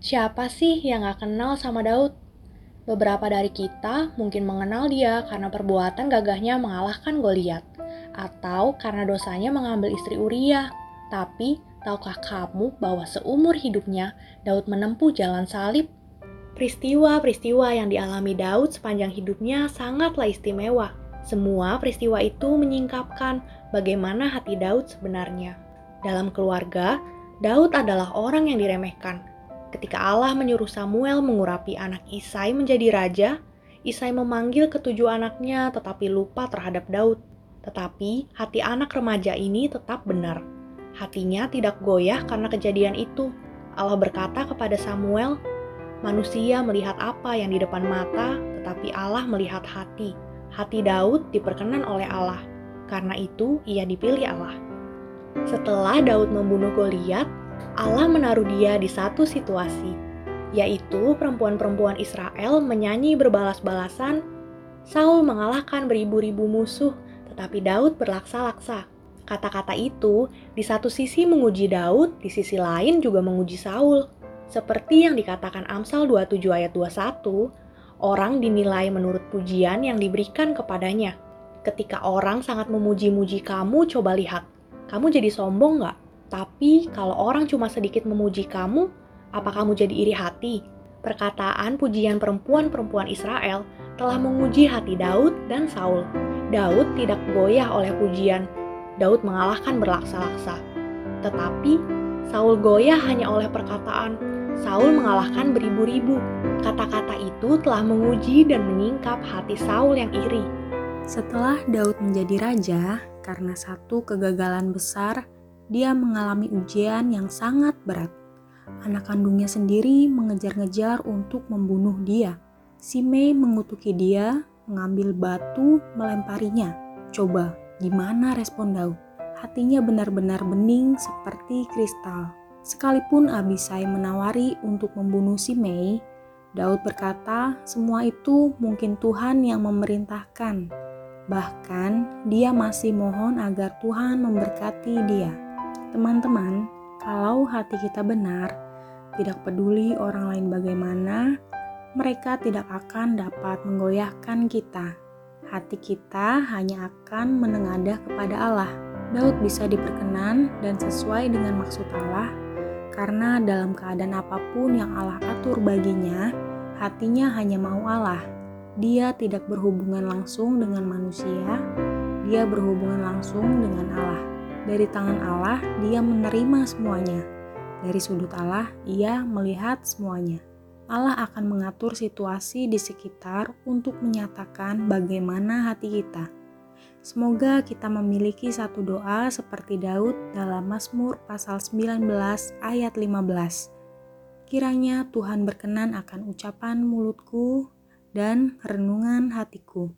Siapa sih yang gak kenal sama Daud? Beberapa dari kita mungkin mengenal dia karena perbuatan gagahnya mengalahkan Goliat, atau karena dosanya mengambil istri Uria. Tapi, tahukah kamu bahwa seumur hidupnya Daud menempuh jalan salib? Peristiwa-peristiwa yang dialami Daud sepanjang hidupnya sangatlah istimewa. Semua peristiwa itu menyingkapkan bagaimana hati Daud sebenarnya. Dalam keluarga, Daud adalah orang yang diremehkan, Ketika Allah menyuruh Samuel mengurapi anak Isai menjadi raja, Isai memanggil ketujuh anaknya tetapi lupa terhadap Daud. Tetapi hati anak remaja ini tetap benar. Hatinya tidak goyah karena kejadian itu. Allah berkata kepada Samuel, Manusia melihat apa yang di depan mata, tetapi Allah melihat hati. Hati Daud diperkenan oleh Allah. Karena itu ia dipilih Allah. Setelah Daud membunuh Goliat, Allah menaruh dia di satu situasi, yaitu perempuan-perempuan Israel menyanyi berbalas-balasan, Saul mengalahkan beribu-ribu musuh, tetapi Daud berlaksa-laksa. Kata-kata itu di satu sisi menguji Daud, di sisi lain juga menguji Saul. Seperti yang dikatakan Amsal 27 ayat 21, orang dinilai menurut pujian yang diberikan kepadanya. Ketika orang sangat memuji-muji kamu, coba lihat, kamu jadi sombong nggak? Tapi kalau orang cuma sedikit memuji kamu, apa kamu jadi iri hati? Perkataan pujian perempuan-perempuan Israel telah menguji hati Daud dan Saul. Daud tidak goyah oleh pujian. Daud mengalahkan berlaksa-laksa. Tetapi Saul goyah hanya oleh perkataan. Saul mengalahkan beribu-ribu. Kata-kata itu telah menguji dan menyingkap hati Saul yang iri. Setelah Daud menjadi raja, karena satu kegagalan besar, dia mengalami ujian yang sangat berat. Anak kandungnya sendiri mengejar-ngejar untuk membunuh dia. Simei mengutuki dia, mengambil batu, melemparinya. Coba, gimana respon Daud? Hatinya benar-benar bening seperti kristal. Sekalipun Abisai menawari untuk membunuh Simei, Daud berkata, "Semua itu mungkin Tuhan yang memerintahkan." Bahkan, dia masih mohon agar Tuhan memberkati dia. Teman-teman, kalau hati kita benar, tidak peduli orang lain bagaimana, mereka tidak akan dapat menggoyahkan kita. Hati kita hanya akan menengadah kepada Allah. Daud bisa diperkenan dan sesuai dengan maksud Allah, karena dalam keadaan apa pun yang Allah atur baginya, hatinya hanya mau Allah. Dia tidak berhubungan langsung dengan manusia, dia berhubungan langsung dengan Allah. Dari tangan Allah, dia menerima semuanya. Dari sudut Allah, ia melihat semuanya. Allah akan mengatur situasi di sekitar untuk menyatakan bagaimana hati kita. Semoga kita memiliki satu doa seperti Daud dalam Mazmur pasal 19 ayat 15. Kiranya Tuhan berkenan akan ucapan mulutku dan renungan hatiku.